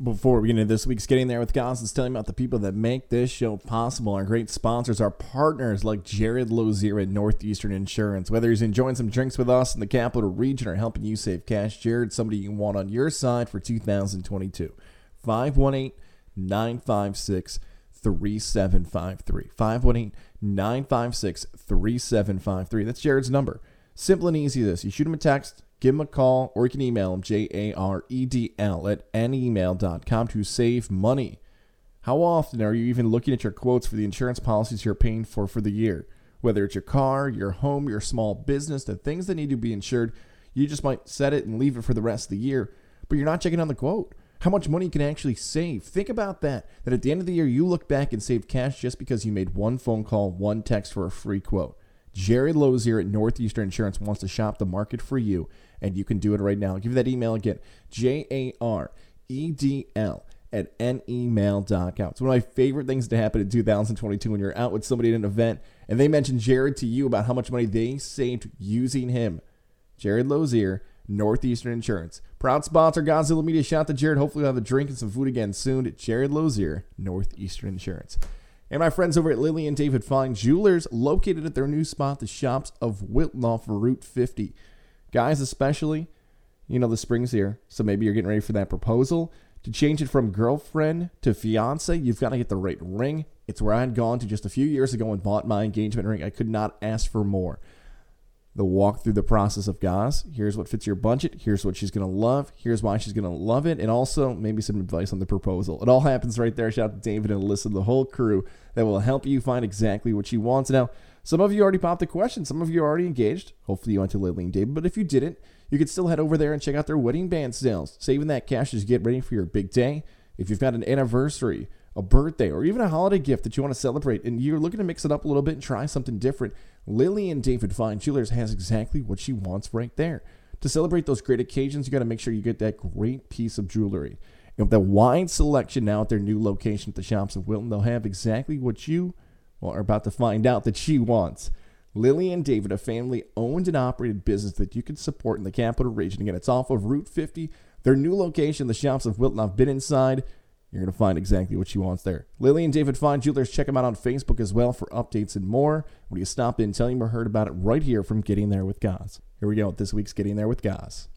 Before we get into this week's Getting There with Goz, let's tell you about the people that make this show possible. Our great sponsors, our partners like Jared Lozier at Northeastern Insurance. Whether he's enjoying some drinks with us in the capital region or helping you save cash, Jared's somebody you want on your side for 2022. 518 956 3753. 518 956 3753. That's Jared's number. Simple and easy this. You shoot him a text, give him a call, or you can email him, J A R E D L, at nemail.com to save money. How often are you even looking at your quotes for the insurance policies you're paying for for the year? Whether it's your car, your home, your small business, the things that need to be insured, you just might set it and leave it for the rest of the year, but you're not checking on the quote. How much money you can actually save. Think about that. That at the end of the year, you look back and save cash just because you made one phone call, one text for a free quote. Jared Lozier at Northeastern Insurance wants to shop the market for you, and you can do it right now. I'll give you that email again J A R E D L at nemail.com. It's one of my favorite things to happen in 2022 when you're out with somebody at an event and they mention Jared to you about how much money they saved using him. Jared Lozier, Northeastern Insurance. Proud sponsor, Godzilla Media. Shout out to Jared. Hopefully, we'll have a drink and some food again soon. Jared Lozier, Northeastern Insurance. And my friends over at Lily and David Fine Jewelers, located at their new spot, the Shoppes of Wilton off Route 50. Guys, especially, you know, the spring's here, so maybe you're getting ready for that proposal. To change it from girlfriend to fiance, you've got to get the right ring. It's where I had gone to just a few years ago and bought my engagement ring. I could not ask for more the walk through the process of Goz. Here's what fits your budget. Here's what she's to love. Here's why she's to love it. And also maybe some advice on the proposal. It all happens right there. Shout out to David and Alyssa, the whole crew that will help you find exactly what you want. Now, some of you already popped the question. Some of you are already engaged. Hopefully you went to Lily and David. But if you didn't, you could still head over there and check out their wedding band sales. Saving that cash as you get ready for your big day. If you've got an anniversary, a birthday, or even a holiday gift that you want to celebrate, and you're looking to mix it up a little bit and try something different, Lily and David Fine Jewelers has exactly what she wants right there. To celebrate those great occasions, you got to make sure you get that great piece of jewelry. And with the wide selection now at their new location at the Shoppes of Wilton, they'll have exactly what you well, are about to find out that she wants. Lily and David, a family owned and operated business that you can support in the capital region. Again, it's off of Route 50. Their new location, the Shoppes of Wilton. I've been inside. You're going to find exactly what she wants there. Lily and David Fine Jewelers, check them out on Facebook as well for updates and more. When you stop in, tell them you heard about it right here from Getting There with Goz. Here we go with this week's Getting There with Goz.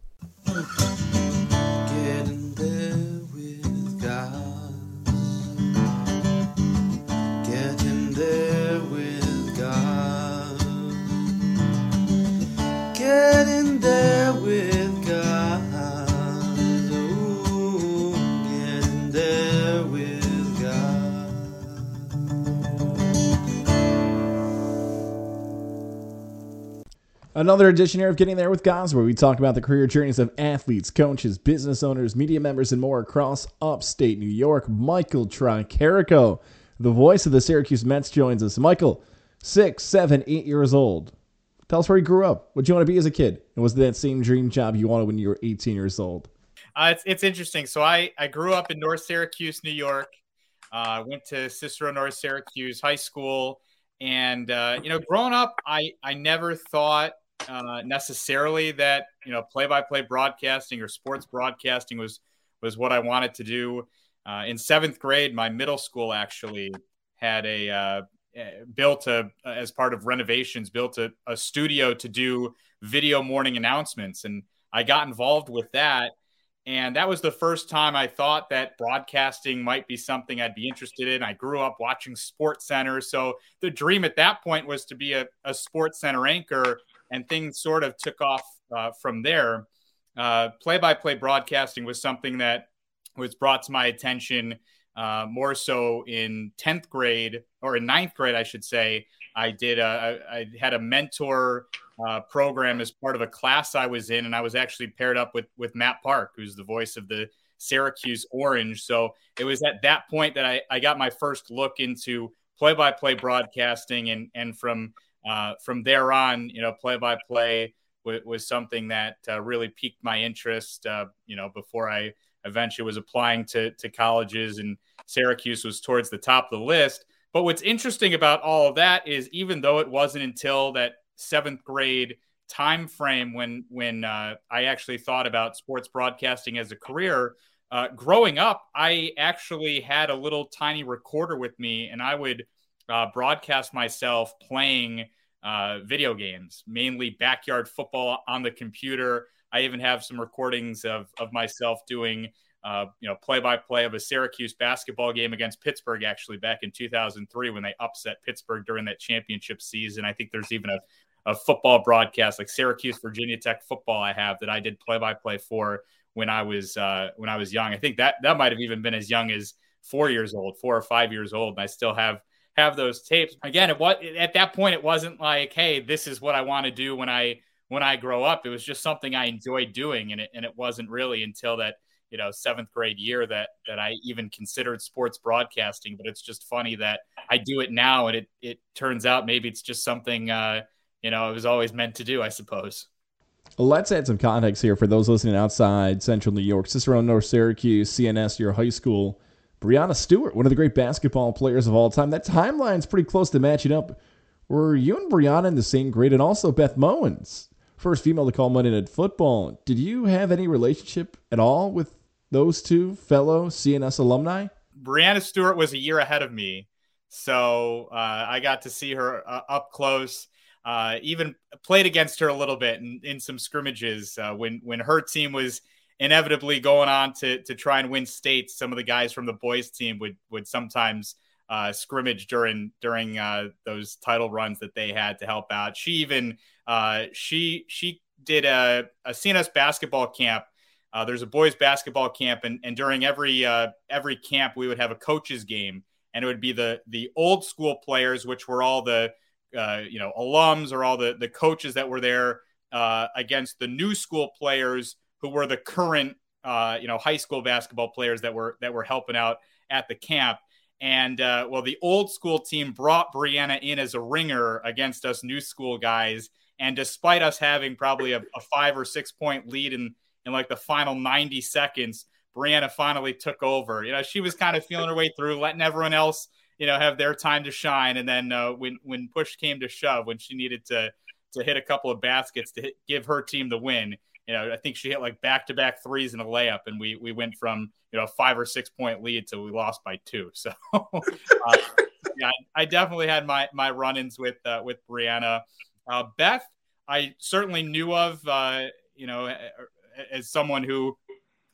Another edition here of Getting There with Goz, where we talk about the career journeys of athletes, coaches, business owners, media members, and more across upstate New York. Michael Tricarico, the voice of the Syracuse Mets, joins us. Michael, six, seven, eight years old. Tell us where you grew up. What you want to be as a kid? And was that same dream job you wanted when you were 18 years old? Uh, it's, it's interesting. So I, I grew up in North Syracuse, New York. I uh, went to Cicero North Syracuse High School. And, uh, you know, growing up, I, I never thought uh, necessarily that you know play-by-play broadcasting or sports broadcasting was was what I wanted to do. Uh, in seventh grade, my middle school actually had a uh, eh, built a as part of renovations built a, a studio to do video morning announcements, and I got involved with that. And that was the first time I thought that broadcasting might be something I'd be interested in. I grew up watching Sports Center. So the dream at that point was to be a, a Sports Center anchor and things sort of took off uh, from there. Play by play broadcasting was something that was brought to my attention uh, more so in 10th grade or in ninth grade, I should say. I did a, I had a mentor uh, program as part of a class I was in, and I was actually paired up with with Matt Park, who's the voice of the Syracuse Orange. So it was at that point that I, I got my first look into play by play broadcasting, and and from uh, from there on, you know, play by play was something that uh, really piqued my interest. Uh, you know, before I eventually was applying to to colleges, and Syracuse was towards the top of the list. But what's interesting about all of that is, even though it wasn't until that seventh grade time frame when when uh, I actually thought about sports broadcasting as a career, uh, growing up, I actually had a little tiny recorder with me, and I would uh, broadcast myself playing uh, video games, mainly backyard football on the computer. I even have some recordings of of myself doing uh, you know, play by play of a Syracuse basketball game against Pittsburgh, actually back in 2003 when they upset Pittsburgh during that championship season. I think there's even a, a football broadcast like Syracuse Virginia Tech football I have that I did play by play for when I was uh, when I was young. I think that that might have even been as young as four years old, four or five years old, and I still have have those tapes. Again, it was at that point it wasn't like, hey, this is what I want to do when I when I grow up. It was just something I enjoyed doing, and it and it wasn't really until that you know seventh grade year that that I even considered sports broadcasting. But it's just funny that I do it now, and it it turns out maybe it's just something uh, you know I was always meant to do, I suppose. Let's add some context here for those listening outside Central New York, Cicero North Syracuse, CNS, your high school. Breanna Stewart, one of the great basketball players of all time. That timeline's pretty close to matching up. Were you and Breanna in the same grade? And also Beth Mowins, first female to call Monday Night Football. Did you have any relationship at all with those two fellow CNS alumni? Breanna Stewart was a year ahead of me, so uh, I got to see her uh, up close. Uh, even played against her a little bit in, in some scrimmages uh, when when her team was inevitably going on to to try and win states. Some of the guys from the boys team would would sometimes uh, scrimmage during during uh, those title runs that they had to help out. She even she she did a, a CNS basketball camp uh, there's a boys basketball camp, and, and during every uh, every camp, we would have a coaches game, and it would be the the old school players, which were all the uh, you know alums or all the the coaches that were there uh, against the new school players who were the current uh, you know high school basketball players that were that were helping out at the camp. And uh, well, the old school team brought Breanna in as a ringer against us new school guys. And despite us having probably a, a five or six point lead in in like the final 90 seconds, Breanna finally took over. You know, she was kind of feeling her way through, letting everyone else, you know, have their time to shine. And then uh, when when push came to shove, when she needed to to hit a couple of baskets to hit, give her team the win, you know, I think she hit like back to back threes and a layup, and we we went from you know a five or six point lead to we lost by two. So, uh, yeah, I definitely had my my run-ins with uh, with Breanna, Uh, Beth, I certainly knew of. Uh, you know, as someone who,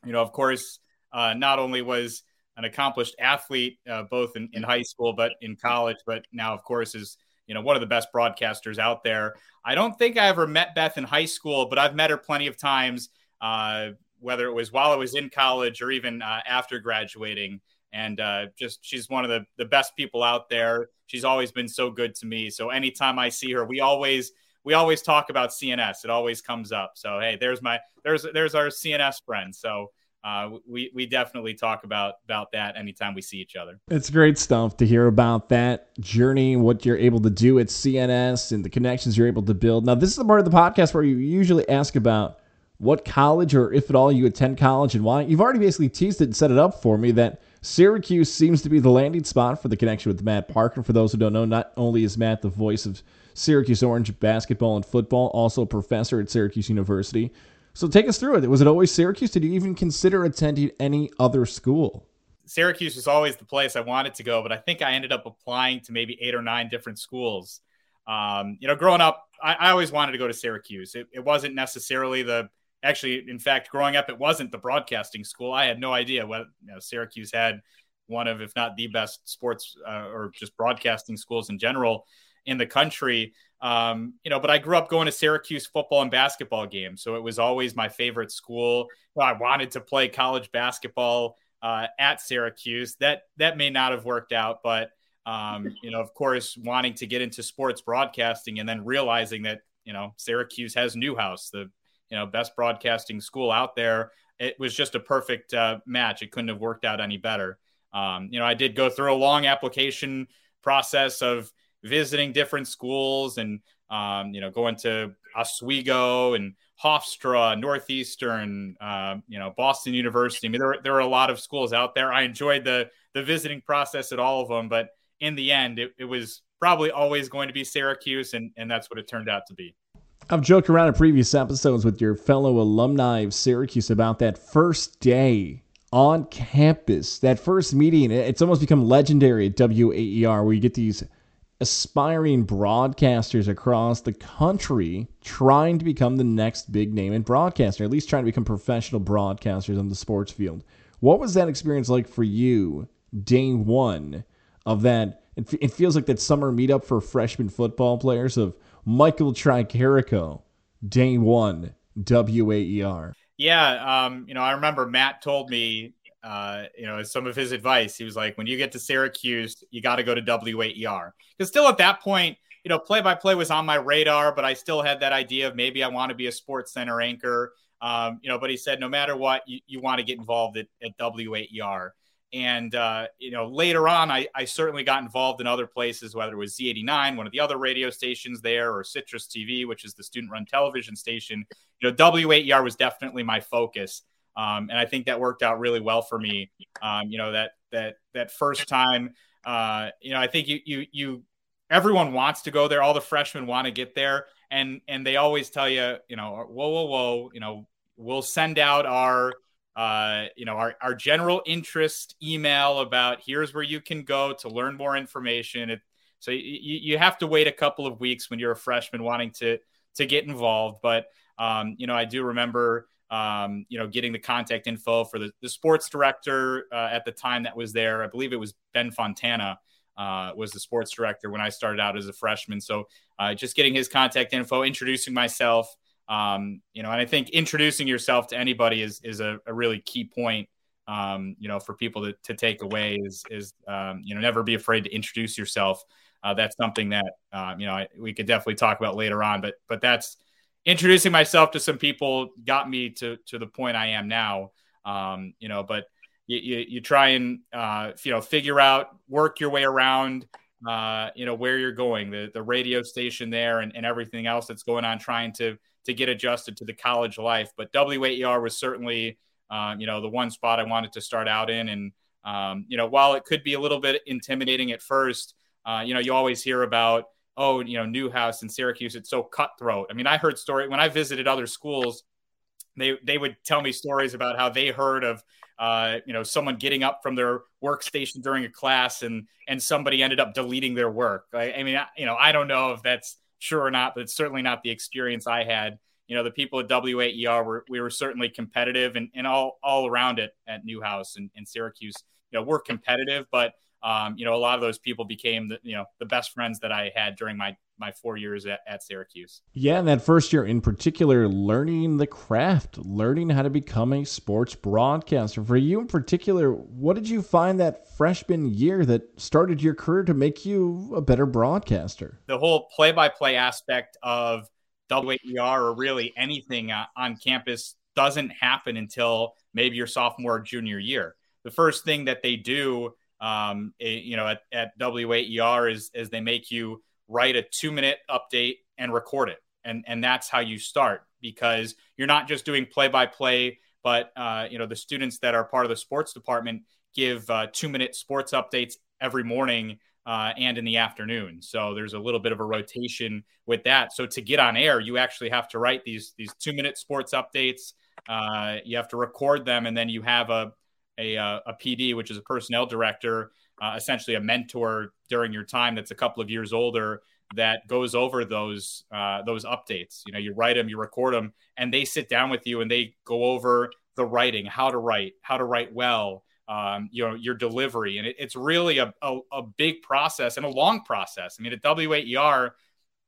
you know, of course, uh, not only was an accomplished athlete uh, both in, in high school but in college, but now, of course, is you know one of the best broadcasters out there. I don't think I ever met Beth in high school, but I've met her plenty of times, uh, whether it was while I was in college or even uh, after graduating. And uh, just she's one of the, the best people out there. She's always been so good to me. So anytime I see her, we always we always talk about CNS. It always comes up. So hey, there's my there's there's our CNS friend. So uh, we we definitely talk about about that anytime we see each other. It's great stuff to hear about that journey, what you're able to do at CNS, and the connections you're able to build. Now, this is the part of the podcast where you usually ask about what college or if at all you attend college and why. You've already basically teased it and set it up for me that Syracuse seems to be the landing spot for the connection with Matt Parker. For those who don't know, not only is Matt the voice of Syracuse Orange basketball and football, also a professor at Syracuse University. So take us through it. Was it always Syracuse? Did you even consider attending any other school? Syracuse was always the place I wanted to go, but I think I ended up applying to maybe eight or nine different schools. Um, you know, growing up, I, I, always wanted to go to Syracuse. It, it, wasn't necessarily the actually, in fact, growing up, it wasn't the broadcasting school. I had no idea what you know, Syracuse had one of, if not the best sports uh, or just broadcasting schools in general in the country. Um, you know, but I grew up going to Syracuse football and basketball games, so it was always my favorite school. I wanted to play college basketball uh, at Syracuse. That that may not have worked out, but um, you know, of course, wanting to get into sports broadcasting and then realizing that you know Syracuse has Newhouse, the you know best broadcasting school out there. It was just a perfect uh, match. It couldn't have worked out any better. Um, you know, I did go through a long application process of visiting different schools and um, you know going to Oswego and Hofstra, Northeastern, uh, you know Boston University. I mean, there there are a lot of schools out there. I enjoyed the the visiting process at all of them, but in the end, it, it was probably always going to be Syracuse, and and that's what it turned out to be. I've joked around in previous episodes with your fellow alumni of Syracuse about that first day on campus. That first meeting, it's almost become legendary at WAER, where you get these aspiring broadcasters across the country trying to become the next big name in broadcasting, or at least trying to become professional broadcasters on the sports field. What was that experience like for you, day one of that? It, feels like that summer meetup for freshman football players of Michael Tricarico, day one, WAER. Yeah, um, you know, I remember Matt told me uh, you know, some of his advice. He was like, when you get to Syracuse, you got to go to WAER. Because still at that point, you know, play by play was on my radar, but I still had that idea of maybe I want to be a sports center anchor. Um, you know, but he said, no matter what, you, you want to get involved at, at WAER. And, uh, you know, later on, I, I certainly got involved in other places, whether it was Z89, one of the other radio stations there, or Citrus TV, which is the student run television station. You know, WAER was definitely my focus. Um, and I think that worked out really well for me. Um, you know that that that first time, uh, you know, I think you you you everyone wants to go there. All the freshmen want to get there, and and they always tell you, you know, whoa whoa whoa, you know, we'll send out our uh, you know, our, our general interest email about here's where you can go to learn more information. It, so you, you have to wait a couple of weeks when you're a freshman wanting to to get involved. But um, you know, I do remember um, you know, getting the contact info for the, the sports director uh, at the time that was there. I believe it was Ben Fontana uh, was the sports director when I started out as a freshman. So uh, just getting his contact info, introducing myself, um, you know, and I think introducing yourself to anybody is is a, a really key point. Um, you know, for people to, to take away is is um, you know never be afraid to introduce yourself. Uh, that's something that um, you know I, we could definitely talk about later on, but but that's introducing myself to some people got me to to the point I am now. Um, you know, but you, you, you try and uh, you know figure out, work your way around, uh, you know where you're going, the the radio station there, and, and everything else that's going on, trying to to get adjusted to the college life. But WAER was certainly um, you know the one spot I wanted to start out in, and um, you know while it could be a little bit intimidating at first, uh, you know you always hear about oh, you know, Newhouse and Syracuse, it's so cutthroat. I mean, I heard story when I visited other schools, they they would tell me stories about how they heard of uh, you know someone getting up from their workstation during a class and and somebody ended up deleting their work. I, I mean, I, you know, I don't know if that's true or not, but it's certainly not the experience I had. You know, the people at WAER were we were certainly competitive and, and all all around it at Newhouse and, and Syracuse. You know, we're competitive, but um, you know, a lot of those people became the, you know, the best friends that I had during my, my four years at, at Syracuse. Yeah. And that first year in particular, learning the craft, learning how to become a sports broadcaster. For you in particular, what did you find that freshman year that started your career to make you a better broadcaster? The whole play by play aspect of WAER or really anything uh, on campus doesn't happen until maybe your sophomore or junior year. The first thing that they do um, you know, at, at WAER is, is they make you write a two minute update and record it. And, and that's how you start because you're not just doing play by play, but, uh, you know, the students that are part of the sports department give uh, two minute sports updates every morning uh, and in the afternoon. So there's a little bit of a rotation with that. So to get on air, you actually have to write these these two minute sports updates. Uh, you have to record them, and then you have a a, uh, a PD, which is a personnel director, uh, essentially a mentor during your time that's a couple of years older that goes over those uh, those updates. You know, you write them, you record them, and they sit down with you and they go over the writing, how to write, how to write well, um, you know, your delivery, and it, it's really a, a, a big process and a long process. I mean, at WAER,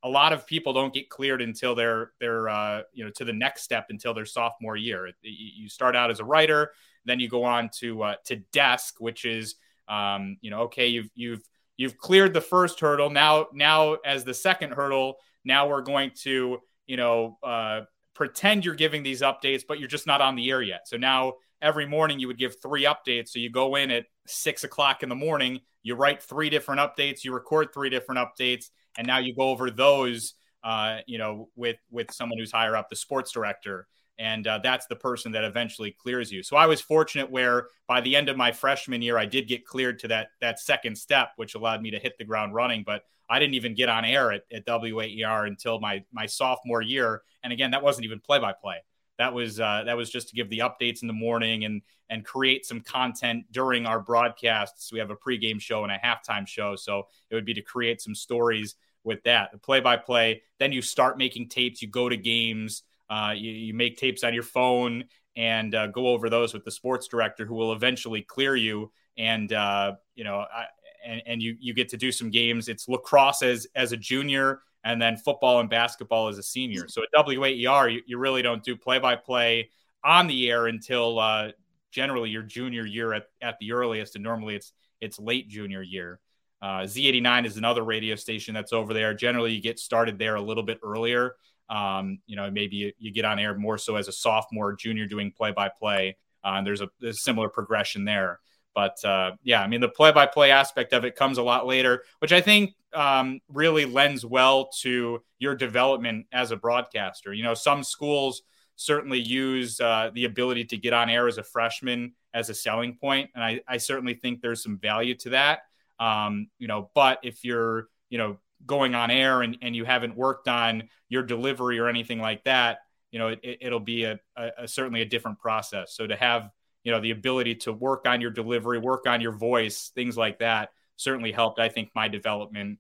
a lot of people don't get cleared until they're they're uh, you know to the next step until their sophomore year. You start out as a writer, then you go on to uh, to desk, which is um, you know okay you've you've you've cleared the first hurdle. Now now as the second hurdle, now we're going to you know uh, pretend you're giving these updates, but you're just not on the air yet. So now every morning you would give three updates. So you go in at six o'clock in the morning, you write three different updates, you record three different updates, and now you go over those. Uh, you know, with with someone who's higher up, the sports director, and uh, that's the person that eventually clears you. So I was fortunate where by the end of my freshman year, I did get cleared to that that second step, which allowed me to hit the ground running. But I didn't even get on air at, at WAER until my my sophomore year, and again, that wasn't even play by play. that was uh, that was just to give the updates in the morning and and create some content during our broadcasts. We have a pregame show and a halftime show, so it would be to create some stories with that. The play by play, then you start making tapes. You go to games. Uh, you, you, make tapes on your phone and uh, go over those with the sports director, who will eventually clear you. And uh, you know, I, and, and you you get to do some games. It's lacrosse as as a junior and then football and basketball as a senior. So at WAER, you, you really don't do play by play on the air until uh, generally your junior year at, at the earliest, and normally it's it's late junior year. Uh, Z89 is another radio station that's over there. Generally, you get started there a little bit earlier. Um, you know, maybe you, you, get on air more so as a sophomore, junior doing play by play. And there's a, a, similar progression there. But uh, yeah, I mean, the play by play aspect of it comes a lot later, which I think um, really lends well to your development as a broadcaster. You know, some schools certainly use uh, the ability to get on air as a freshman as a selling point, and I, I certainly think there's some value to that. Um, you know, but if you're you know going on air and, and you haven't worked on your delivery or anything like that, you know, it, will be a, a, a certainly a different process. So to have you know the ability to work on your delivery work on your voice things like that certainly helped i think my development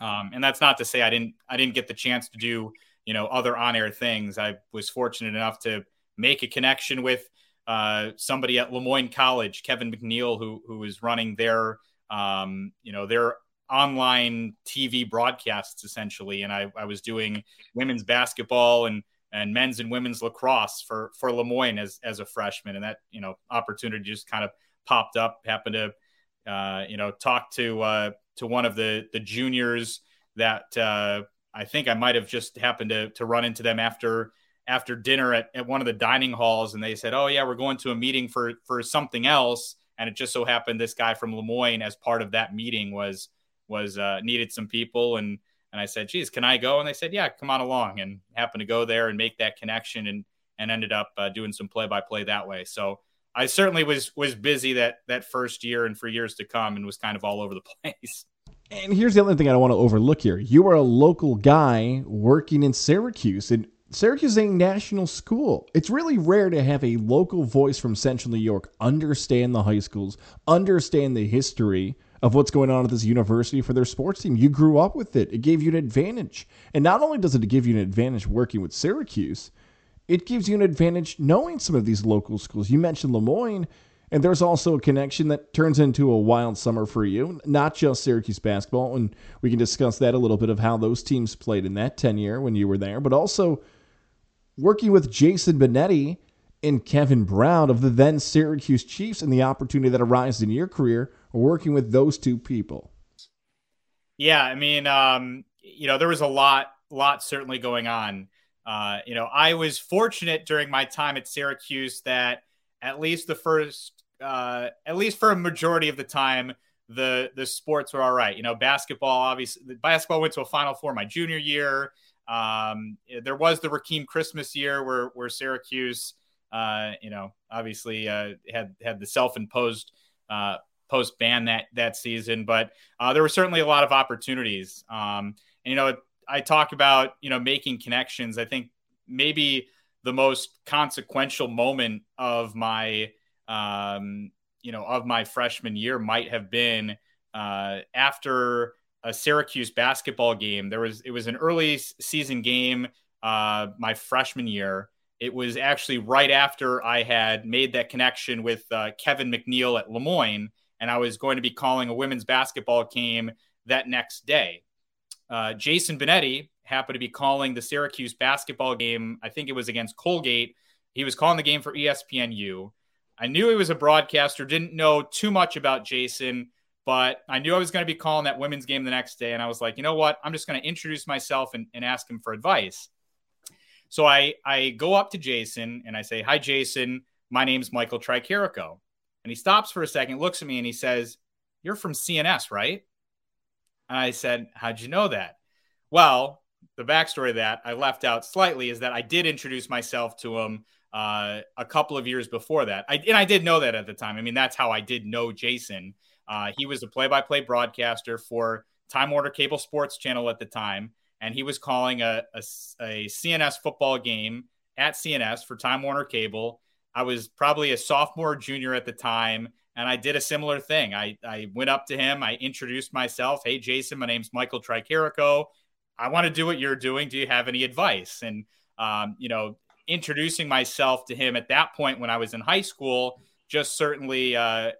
um, and that's not to say i didn't i didn't get the chance to do you know other on-air things i was fortunate enough to make a connection with uh, somebody at lemoyne college kevin mcneil who who is running their um, you know their online tv broadcasts essentially and I, I was doing women's basketball and and men's and women's lacrosse for for Lemoyne as as a freshman, and that you know opportunity just kind of popped up. Happened to uh, you know talk to uh, to one of the the juniors that uh, I think I might have just happened to to run into them after after dinner at, at one of the dining halls, and they said, "Oh yeah, we're going to a meeting for for something else." And it just so happened this guy from Lemoyne, as part of that meeting, was was uh, needed some people and and I said, geez, can I go? And they said, yeah, come on along. And happened to go there and make that connection and, and ended up uh, doing some play by play that way. So I certainly was, was busy that, that first year and for years to come and was kind of all over the place. And here's the other thing I don't want to overlook here. You are a local guy working in Syracuse, and Syracuse is a national school. It's really rare to have a local voice from Central New York understand the high schools, understand the history, of what's going on at this university for their sports team. You grew up with it. It gave you an advantage. And not only does it give you an advantage working with Syracuse, it gives you an advantage knowing some of these local schools. You mentioned Lemoyne, and there's also a connection that turns into a wild summer for you, not just Syracuse basketball. And we can discuss that a little bit of how those teams played in that tenure when you were there, but also working with Jason Benetti and Kevin Brown of the then Syracuse Chiefs and the opportunity that arises in your career working with those two people? Yeah, I mean, um, you know, there was a lot, lot certainly going on. Uh, you know, I was fortunate during my time at Syracuse that at least the first, uh, at least for a majority of the time, the the sports were all right. You know, basketball, obviously, basketball went to a Final Four my junior year. Um, there was the Rakeem Christmas year where where Syracuse, uh, you know, obviously uh, had had the self imposed uh, post ban that that season. But uh, there were certainly a lot of opportunities. Um, and you know, I talk about you know making connections. I think maybe the most consequential moment of my um, you know of my freshman year might have been uh, after a Syracuse basketball game. There was it was an early season game uh, my freshman year. It was actually right after I had made that connection with uh, Kevin McNeil at Lemoyne, and I was going to be calling a women's basketball game that next day. Uh, Jason Benetti happened to be calling the Syracuse basketball game. I think it was against Colgate. He was calling the game for ESPNU. I knew he was a broadcaster, didn't know too much about Jason, but I knew I was going to be calling that women's game the next day. And I was like, you know what? I'm just going to introduce myself and, and ask him for advice. So I, I go up to Jason and I say, Hi, Jason. My name's Michael Tricarico. And he stops for a second, looks at me, and he says, You're from CNS, right? And I said, How'd you know that? Well, the backstory that I left out slightly is that I did introduce myself to him uh, a couple of years before that. I, and I did know that at the time. I mean, that's how I did know Jason. Uh, he was a play by play broadcaster for Time Warner Cable Sports Channel at the time. And he was calling a, a, a CNS football game at CNS for Time Warner Cable. I was probably a sophomore, junior at the time, and I did a similar thing. I, I went up to him, I introduced myself. Hey, Jason, my name's Michael Tricarico. I want to do what you're doing. Do you have any advice? And, um, you know, introducing myself to him at that point when I was in high school, just certainly uh,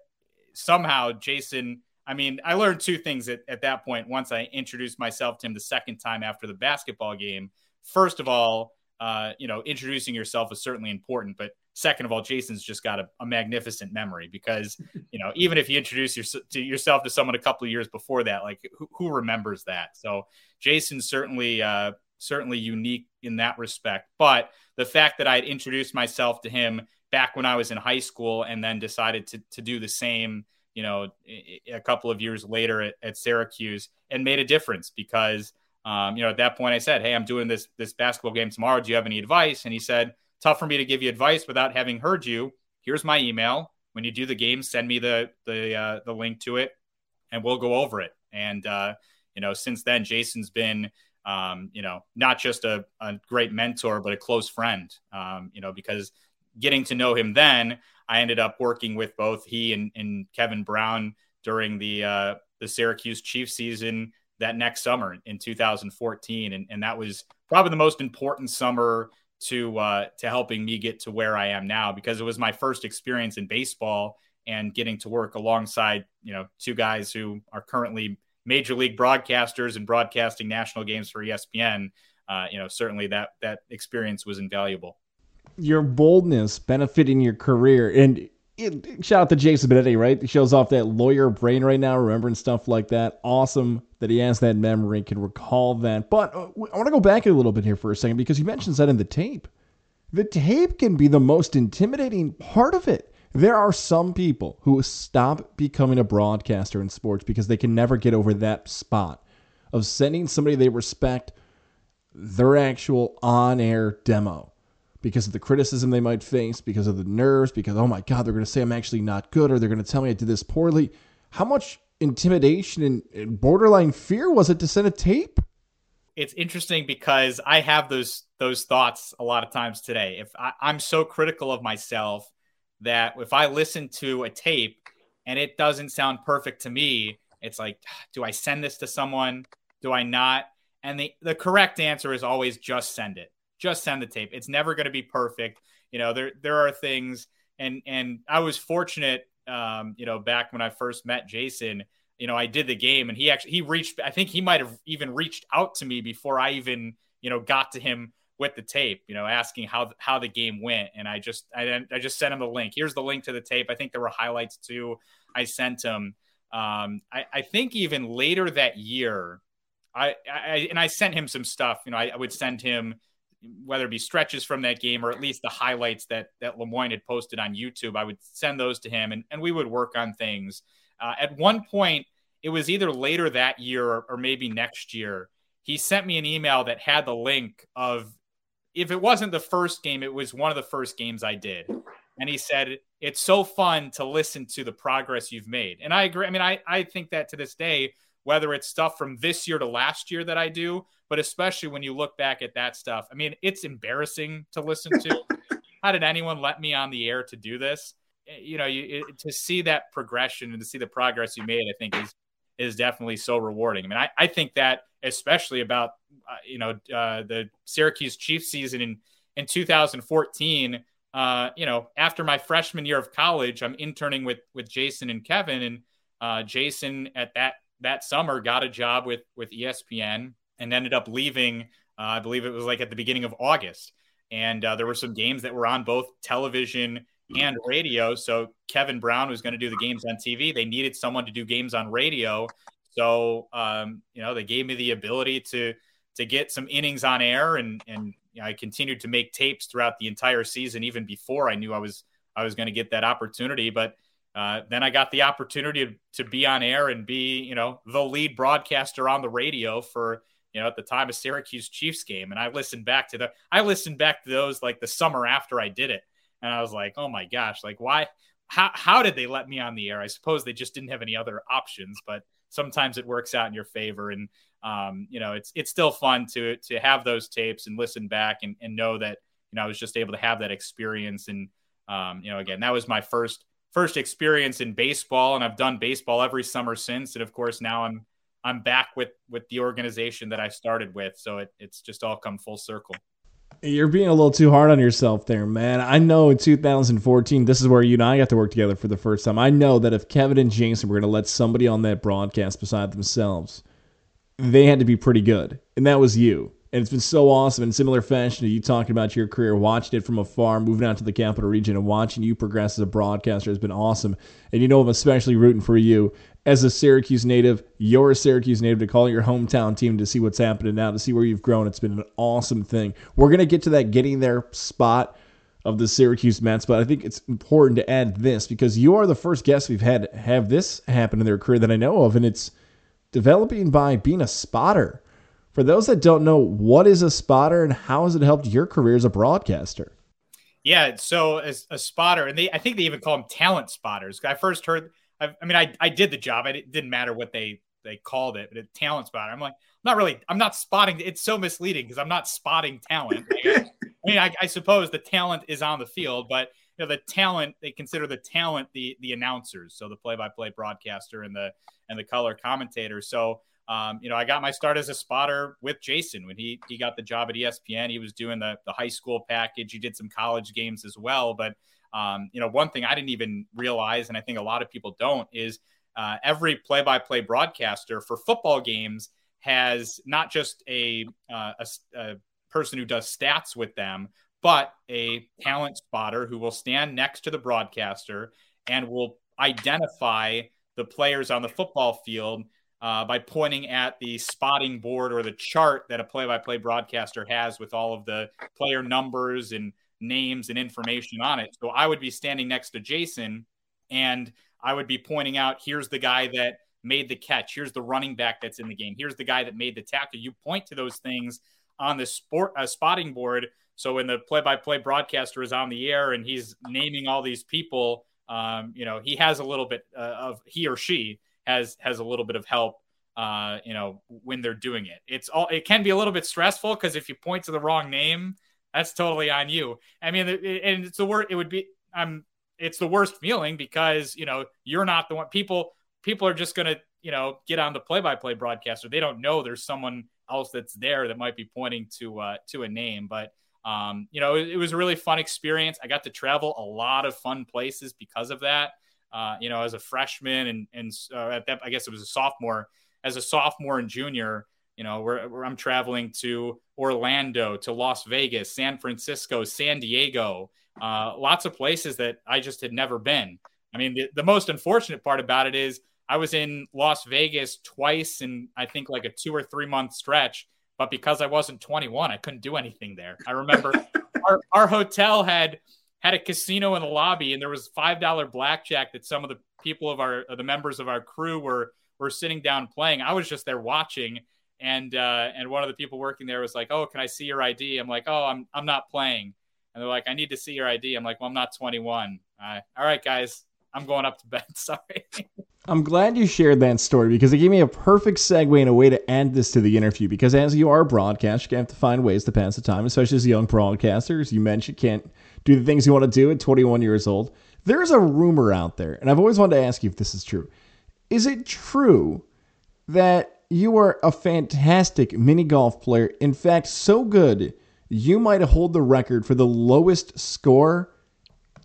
somehow Jason. I mean, I learned two things at, at that point once I introduced myself to him the second time after the basketball game. First of all, uh, you know, introducing yourself is certainly important, but Second of all, Jason's just got a, a magnificent memory because, you know, even if you introduce your, to yourself to someone a couple of years before that, like who, who remembers that? So Jason's certainly, uh, certainly unique in that respect. But the fact that I had introduced myself to him back when I was in high school and then decided to, to do the same, you know, a couple of years later at, at Syracuse and made a difference because, um, you know, at that point I said, Hey, I'm doing this, this basketball game tomorrow. Do you have any advice? And he said, tough for me to give you advice without having heard you. Here's my email. When you do the game, send me the the uh, the link to it, and we'll go over it. And uh, you know, since then, Jason's been um, you know not just a, a, great mentor, but a close friend. Um, you know, because getting to know him then, I ended up working with both he and, and Kevin Brown during the uh, the Syracuse Chiefs season that next summer in 2014, and, and that was probably the most important summer to uh, to helping me get to where I am now because it was my first experience in baseball and getting to work alongside you know two guys who are currently major league broadcasters and broadcasting national games for ESPN. Uh, you know, certainly that that experience was invaluable. Your boldness benefiting your career, and it, shout out to Jason Benetti, right? He shows off that lawyer brain right now, remembering stuff like that. Awesome that he has that memory, can recall that. But uh, I want to go back a little bit here for a second because he mentions that in the tape. The tape can be the most intimidating part of it. There are some people who stop becoming a broadcaster in sports because they can never get over that spot of sending somebody they respect their actual on air demo because of the criticism they might face, because of the nerves, because, oh my God, they're going to say I'm actually not good or they're going to tell me I did this poorly. How much intimidation and, borderline fear was it to send a tape? It's interesting because I have those those thoughts a lot of times today. If I, I'm so critical of myself that if I listen to a tape and it doesn't sound perfect to me, it's like, ah, do I send this to someone? Do I not? And the, the correct answer is always just send it just send the tape. It's never going to be perfect. You know, there there are things, and and I was fortunate. Um, you know, back when I first met Jason, you know, I did the game, and he actually he reached. I think he might have even reached out to me before I even you know got to him with the tape. You know, asking how how the game went, and I just I I just sent him the link. Here's the link to the tape. I think there were highlights too. I sent him. Um, I, I think even later that year, I, I and I sent him some stuff. You know, I, I would send him whether it be stretches from that game or at least the highlights that that Lemoyne had posted on YouTube, I would send those to him and, and we would work on things. Uh, at one point, it was either later that year or, or maybe next year. He sent me an email that had the link of if it wasn't the first game, it was one of the first games I did. And he said, It's so fun to listen to the progress you've made. And I agree. I mean, I, I think that to this day, whether it's stuff from this year to last year that I do, but especially when you look back at that stuff. I mean, it's embarrassing to listen to. How did anyone let me on the air to do this? Eh, you know, you, it, to see that progression and to see the progress you made, I think is is definitely so rewarding. I mean, I, I think that especially about uh, you know uh, the Syracuse Chiefs season in in 2014. Uh, you know, after my freshman year of college, I'm interning with with Jason and Kevin, and uh, Jason at that that summer got a job with with ESPN and ended up leaving. Uh, I believe it was like at the beginning of August, and uh, there were some games that were on both television and radio. So Kevin Brown was going to do the games on TV. They needed someone to do games on radio, so um, you know they gave me the ability to to get some innings on air, and and you know, I continued to make tapes throughout the entire season, even before I knew I was I was going to get that opportunity, but uh, then I got the opportunity to, to be on air and be, you know, the lead broadcaster on the radio for, you know, at the time of Syracuse Chiefs game. And I listened back to the, I listened back to those like the summer after I did it. And I was like, oh my gosh, like why, how, how did they let me on the air? I suppose they just didn't have any other options, but sometimes it works out in your favor. And, um, you know, it's, it's still fun to, to have those tapes and listen back and, and know that, you know, I was just able to have that experience. And, um, you know, again, that was my first, first experience in baseball. And I've done baseball every summer since. And of course, now I'm, I'm back with, with the organization that I started with. So it, it's just all come full circle. You're being a little too hard on yourself there, man. I know in 2014, this is where you and I got to work together for the first time. I know that if Kevin and Jason were going to let somebody on that broadcast beside themselves, they had to be pretty good. And that was you. And it's been so awesome in similar fashion to you talking about your career, watching it from afar, moving out to the capital region, and watching you progress as a broadcaster has been awesome. And you know, I'm especially rooting for you as a Syracuse native. You're a Syracuse native to call your hometown team to see what's happening now, to see where you've grown. It's been an awesome thing. We're to get to that getting there spot of the Syracuse Mets, but I think it's important to add this because you are the first guest we've had have this happen in their career that I know of, and it's developing by being a spotter. For those that don't know, what is a spotter and how has it helped your career as a broadcaster? Yeah, so as a spotter, and they I think they even call them talent spotters. I first heard, I, I mean, I, I did the job. it didn't matter what they they called it, but a talent spotter. I'm like, I'm not really, I'm not spotting. It's so misleading because I'm not spotting talent. I mean, I, I suppose the talent is on the field, but you know the talent they consider the talent the the announcers so the play-by-play broadcaster and the and the color commentator so um, you know, I got my start as a spotter with Jason when he he got the job at ESPN. He was doing the the high school package. He did some college games as well. But um, you know, one thing I didn't even realize, and I think a lot of people don't, is uh, every play-by-play broadcaster for football games has not just a, uh, a, a person who does stats with them, but a talent spotter who will stand next to the broadcaster and will identify the players on the football field uh, by pointing at the spotting board or the chart that a play-by-play broadcaster has with all of the player numbers and names and information on it. So I would be standing next to Jason, and I would be pointing out, here's the guy that made the catch. Here's the running back that's in the game. Here's the guy that made the tackle. You point to those things on the sport uh, spotting board. So when the play-by-play broadcaster is on the air and he's naming all these people, um, you know, he has a little bit uh, of he or she has has a little bit of help uh, you know, when they're doing it. It's all it can be a little bit stressful because if you point to the wrong name, that's totally on you. I mean, and it's the worst. It would be I'm. It's the worst feeling because you know you're not the one. People people are just gonna you know get on the play-by-play broadcaster. They don't know there's someone else that's there that might be pointing to uh, to a name, but. Um, you know, it, it was a really fun experience. I got to travel a lot of fun places because of that uh, you know, as a freshman and and uh, at that, I guess it was a sophomore. As a sophomore and junior, you know, I'm traveling to Orlando, to Las Vegas, San Francisco, San Diego, uh, lots of places that I just had never been. I mean, the, the most unfortunate part about it is I was in Las Vegas twice in I think like a two or three month stretch, but because I wasn't 21, I couldn't do anything there. I remember our, our hotel had had a casino in the lobby, and there was five dollar blackjack that some of the people of our the members of our crew were were sitting down playing. I was just there watching, and uh, and one of the people working there was like, "Oh, can I see your ID?" I'm like, "Oh, I'm I'm not playing," and they're like, "I need to see your ID." I'm like, "Well, I'm not 21." Uh, all right, guys, I'm going up to bed. Sorry. I'm glad you shared that story because it gave me a perfect segue and a way to add this to the interview. Because as you are a broadcaster, you have to find ways to pass the time, especially as young broadcasters. You mentioned can't do the things you want to do at 21 years old. There's a rumor out there, and I've always wanted to ask you if this is true. Is it true that you are a fantastic mini golf player? In fact, so good you might hold the record for the lowest score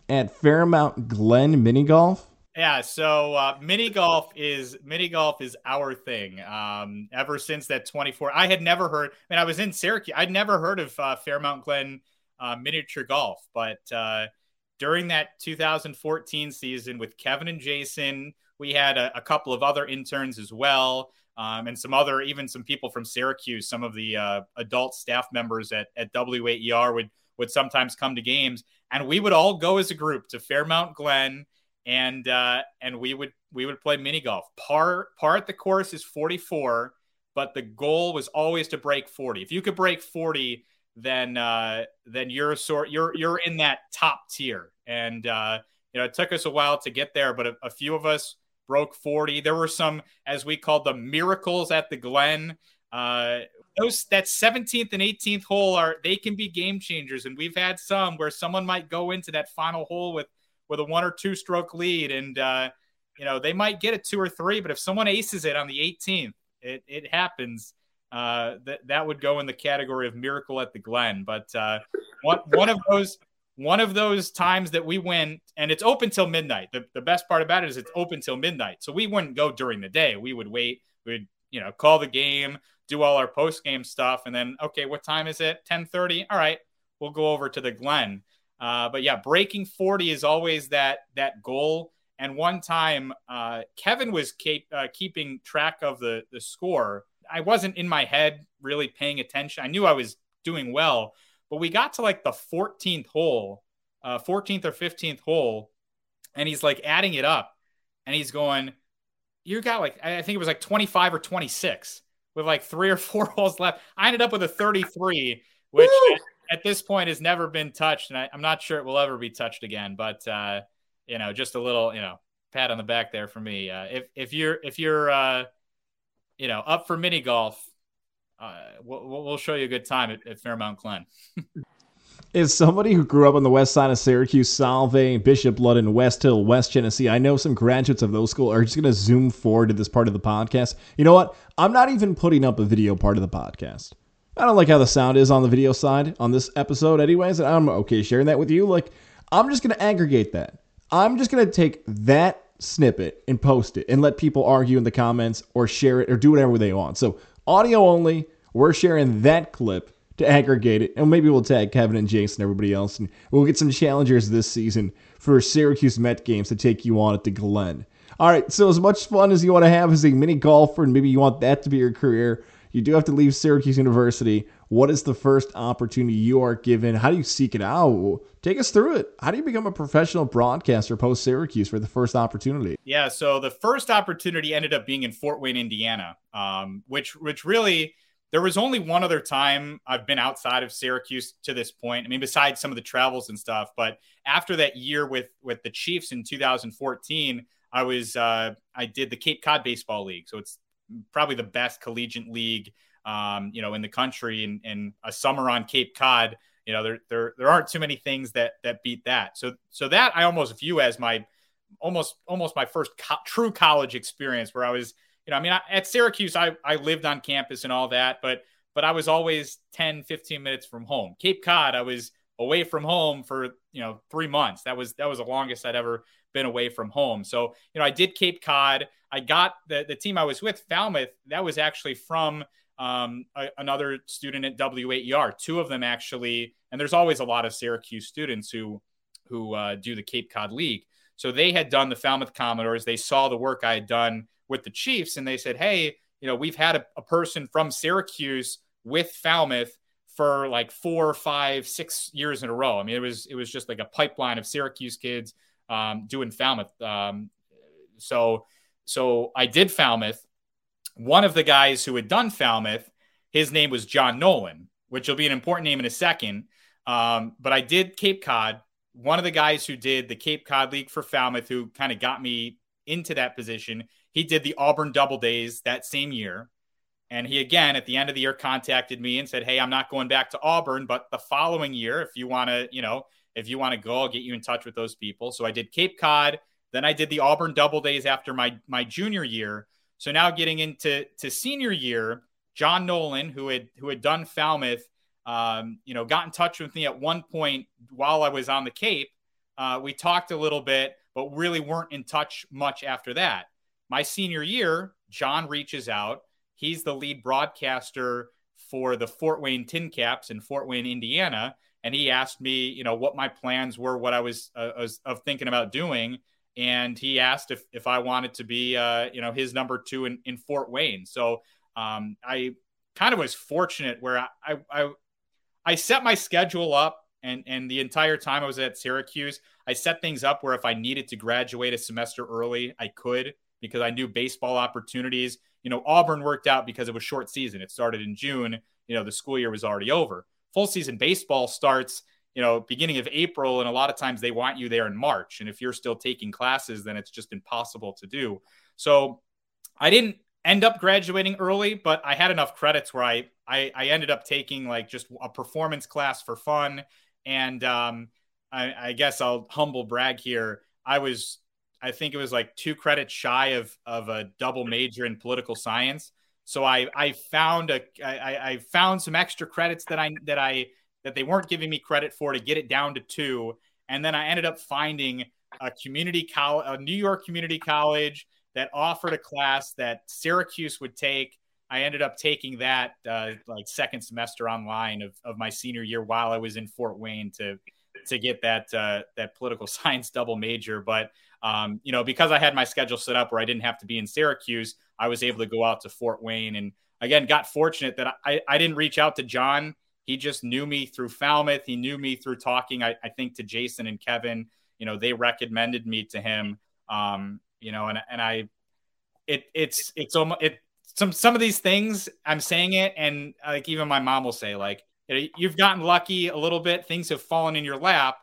at Fairmount Glen mini golf? Yeah, so uh, mini golf is mini golf is our thing. Um, ever since that 24, I had never heard. I mean, I was in Syracuse. I'd never heard of uh, Fairmount Glen uh, miniature golf. But uh, during that 2014 season with Kevin and Jason, we had a, a couple of other interns as well. Um, and some other, even some people from Syracuse, some of the uh, adult staff members at, at WAER would would sometimes come to games, and we would all go as a group to Fairmount Glen, and uh, and we would we would play mini golf. Par par at the course is 44, but the goal was always to break 40. If you could break 40, then uh, then you're sort you're you're in that top tier. And uh, you know, it took us a while to get there, but a, a few of us broke 40. There were some, as we called them, miracles at the Glen. Uh, those that 17th and 18th hole are they can be game changers, and we've had some where someone might go into that final hole with with a one or two stroke lead, and uh, you know they might get a two or three, but if someone aces it on the 18th, it it happens. Uh, that that would go in the category of miracle at the Glen. But uh, one one of those one of those times that we win, and it's open till midnight. The, the best part about it is it's open till midnight. So we wouldn't go during the day. We would wait. We'd, you know, call the game, do all our post game stuff, and then, okay, what time is it? 1030. All right, we'll go over to the Glen. Uh, but yeah, breaking 40 is always that that goal. And one time, uh, Kevin was keep, uh, keeping track of the the score. I wasn't in my head really paying attention. I knew I was doing well, but we got to like the 14th hole, uh, 14th or 15th hole, and he's like adding it up, and he's going, "You got like I think it was like 25 or 26 with like three or four holes left." I ended up with a 33, which at, at, this point has never been touched, and I, am not sure it will ever be touched again. But uh, you know, just a little you know pat on the back there for me. Uh, if if you're if you're uh, you know up for mini golf uh, we'll, we'll show you a good time at, at Fairmount Glen. Is somebody who grew up on the west side of Syracuse, Solvay, Bishop Ludden, West Hill, West Genesee, I know some graduates of those schools are just going to zoom forward to this part of the podcast. You know what? I'm not even putting up a video part of the podcast. I don't like how the sound is on the video side on this episode, anyways. And I'm okay sharing that with you. Like, I'm just going to aggregate that. I'm just going to take that snippet and post it and let people argue in the comments or share it or do whatever they want. So, audio only. We're sharing that clip to aggregate it, and maybe we'll tag Kevin and Jason and everybody else, and we'll get some challengers this season for Syracuse Met games to take you on at the Glen. All right, so as much fun as you want to have as a mini golfer, and maybe you want that to be your career, you do have to leave Syracuse University. What is the first opportunity you are given? How do you seek it out? Take us through it. How do you become a professional broadcaster post Syracuse for the first opportunity? Yeah, so the first opportunity ended up being in Fort Wayne, Indiana, um, which which really there was only one other time I've been outside of Syracuse to this point. I mean, besides some of the travels and stuff, but after that year with with the Chiefs in 2014, I was uh, I did the Cape Cod Baseball League, so it's probably the best collegiate league, um, you know, in the country. And, and a summer on Cape Cod, you know, there there there aren't too many things that that beat that. So so that I almost view as my almost almost my first co- true college experience where I was you know, I mean, I, at Syracuse, I, I lived on campus and all that, but but I was always 10, 15 minutes from home. Cape Cod, I was away from home for you know three months. That was that was the longest I'd ever been away from home. So you know, I did Cape Cod. I got the the team I was with, Falmouth. That was actually from um, a, another student at WAER. Two of them actually, and there's always a lot of Syracuse students who who uh, do the Cape Cod League. So they had done the Falmouth Commodores. They saw the work I had done with the Chiefs, and they said, "Hey, you know, we've had a, a person from Syracuse with Falmouth for like four, five, six years in a row. I mean, it was it was just like a pipeline of Syracuse kids um, doing Falmouth. Um, so so I did Falmouth. One of the guys who had done Falmouth, his name was John Nolan, which will be an important name in a second. Um, but I did Cape Cod. One of the guys who did the Cape Cod League for Falmouth, who kind of got me into that position, he did the Auburn Double Days that same year. And he again at the end of the year contacted me and said, "Hey, I'm not going back to Auburn, but the following year, if you want to, you know, if you want to go, I'll get you in touch with those people." So I did Cape Cod, then I did the Auburn Double Days after my my junior year. So now getting into to senior year, John Nolan, who had who had done Falmouth, um, you know, got in touch with me at one point while I was on the Cape. Uh, we talked a little bit, but really weren't in touch much after that. My senior year, John reaches out. He's the lead broadcaster for the Fort Wayne Tin Caps in Fort Wayne, Indiana. And he asked me, you know, what my plans were, what I was, uh, was of thinking about doing. And he asked if, if I wanted to be, uh, you know, his number two in, in Fort Wayne. So um, I kind of was fortunate where I, I, I, I set my schedule up and and the entire time I was at Syracuse, I set things up where if I needed to graduate a semester early, I could because I knew baseball opportunities. You know, Auburn worked out because it was short season. It started in June. You know, the school year was already over. Full season baseball starts, you know, beginning of April, and a lot of times they want you there in March. And if you're still taking classes, then it's just impossible to do. So I didn't end up graduating early, but I had enough credits where I I, I ended up taking like just a performance class for fun. And um, I, I guess I'll humble brag here. I was, I think it was like two credits shy of, of a double major in political science. So I, I found a, I, I found some extra credits that I, that I, that they weren't giving me credit for to get it down to two. And then I ended up finding a community college, a New York community college that offered a class that Syracuse would take. I ended up taking that uh, like second semester online of, of my senior year while I was in Fort Wayne to to get that uh, that political science double major. But um, you know, because I had my schedule set up where I didn't have to be in Syracuse, I was able to go out to Fort Wayne and again got fortunate that I, I didn't reach out to John. He just knew me through Falmouth. He knew me through talking, I, I think, to Jason and Kevin. You know, they recommended me to him. Um, you know, and and I it it's it's almost it some some of these things I'm saying it and like even my mom will say like you've gotten lucky a little bit things have fallen in your lap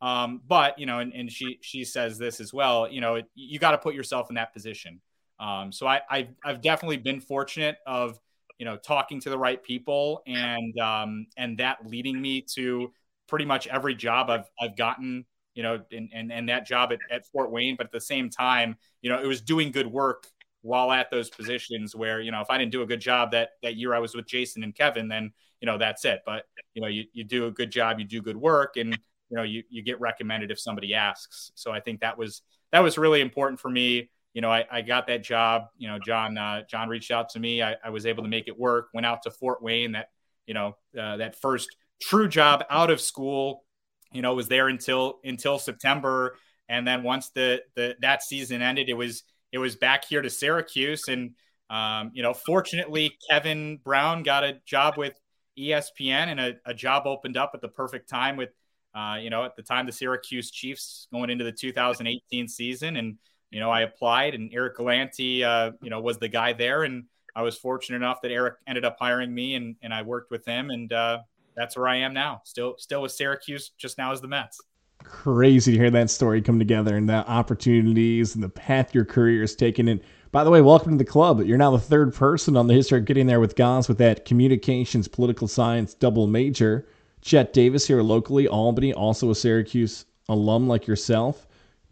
um, but you know and, and she she says this as well you know you got to put yourself in that position um, so I I've, I've definitely been fortunate of you know talking to the right people and um, and that leading me to pretty much every job I've I've gotten you know and and, and that job at, at Fort Wayne but at the same time you know it was doing good work while at those positions where you know if I didn't do a good job that that year I was with Jason and Kevin, then you know that's it. But you know you you do a good job, you do good work, and you know you you get recommended if somebody asks. So I think that was that was really important for me. You know, I, I got that job. You know, John uh, John reached out to me. I, I was able to make it work. Went out to Fort Wayne. That you know uh, that first true job out of school. You know, was there until until September, and then once the the that season ended, it was it was back here to Syracuse. And, um, you know, fortunately, Kevin Brown got a job with ESPN and a, a job opened up at the perfect time with, uh, you know, at the time the Syracuse Chiefs going into the 2018 season. And, you know, I applied and Eric Galante, uh, you know, was the guy there. And I was fortunate enough that Eric ended up hiring me and, and I worked with him. And uh, that's where I am now. Still, still with Syracuse, just now as the Mets crazy to hear that story come together and the opportunities and the path your career is taken. And by the way, welcome to the club. You're now the third person on the history of getting there with Goz with that communications political science double major. Chet Davis here locally, Albany, also a Syracuse alum like yourself,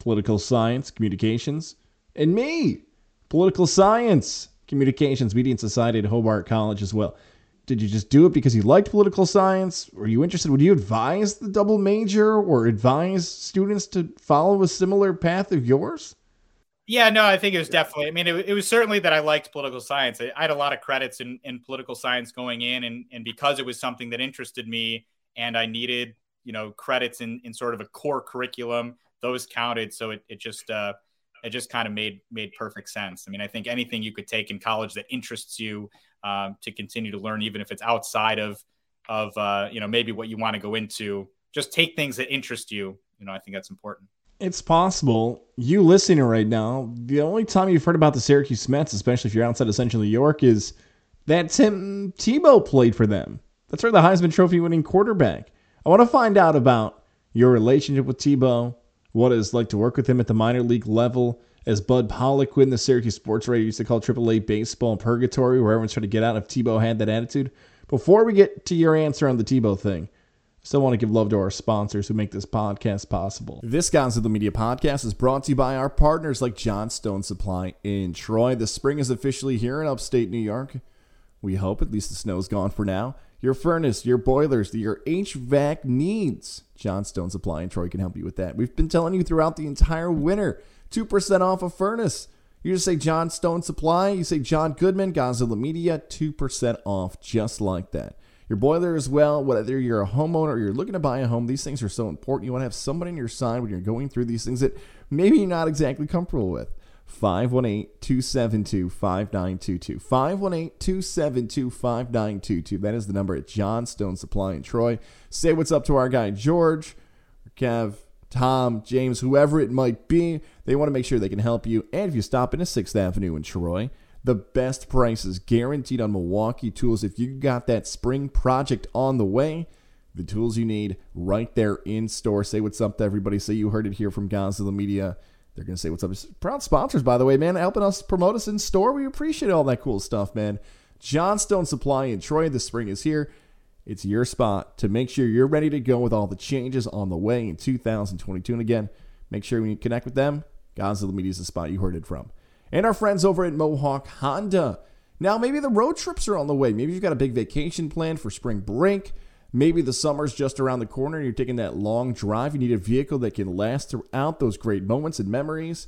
political science, communications, and me, political science, communications, media and society at Hobart College as well did you just do it because you liked political science? Were you interested? Would you advise the double major or advise students to follow a similar path of yours? Yeah, no, I think it was definitely. I mean, it, it was certainly that I liked political science. I, I had a lot of credits in, in political science going in, and and because it was something that interested me, and I needed you know credits in in sort of a core curriculum, those counted. So it it just uh, it just kind of made made perfect sense. I mean, I think anything you could take in college that interests you um, to continue to learn, even if it's outside of of uh, you know maybe what you want to go into. Just take things that interest you. You know, I think that's important. It's possible you listening right now. The only time you've heard about the Syracuse Mets, especially if you're outside of Central New York, is that Tim Tebow played for them. That's where the Heisman Trophy winning quarterback. I want to find out about your relationship with Tebow, what it's like to work with him at the minor league level, as Bud Poliquin, the Syracuse sports writer, used to call AAA baseball in purgatory, where everyone's trying to get out if Tebow had that attitude. Before we get to your answer on the Tebow thing, I still want to give love to our sponsors who make this podcast possible. This Guys of the Media podcast is brought to you by our partners like Johnstone Supply in Troy. The spring is officially here in upstate New York. We hope at least the snow's gone for now. Your furnace, your boilers, your HVAC needs. Johnstone Supply in Troy can help you with that. We've been telling you throughout the entire winter 2% off a furnace. You just say Johnstone Supply, you say John Goodman, Godzilla Media, 2% off just like that. Your boiler as well, whether you're a homeowner or you're looking to buy a home, these things are so important. You want to have somebody on your side when you're going through these things that maybe you're not exactly comfortable with. 518 272 5922. 518 272 5922. That is the number at Johnstone Supply in Troy. Say what's up to our guy George, Kev, Tom, James, whoever it might be. They want to make sure they can help you. And if you stop in a 6th Avenue in Troy, the best prices guaranteed on Milwaukee tools. If you got that spring project on the way, the tools you need right there in store. Say what's up to everybody. Say you heard it here from Godzilla Media. They're going to say what's up. Proud sponsors, by the way, man, helping us promote us in store. We appreciate all that cool stuff, man. Johnstone Supply in Troy. The spring is here. It's your spot to make sure you're ready to go with all the changes on the way in 2022. And again, make sure you connect with them, Godzilla Media is the spot you heard it from. And our friends over at Mohawk Honda. Now, maybe the road trips are on the way. Maybe you've got a big vacation planned for spring break. Maybe the summer's just around the corner and you're taking that long drive. You need a vehicle that can last throughout those great moments and memories.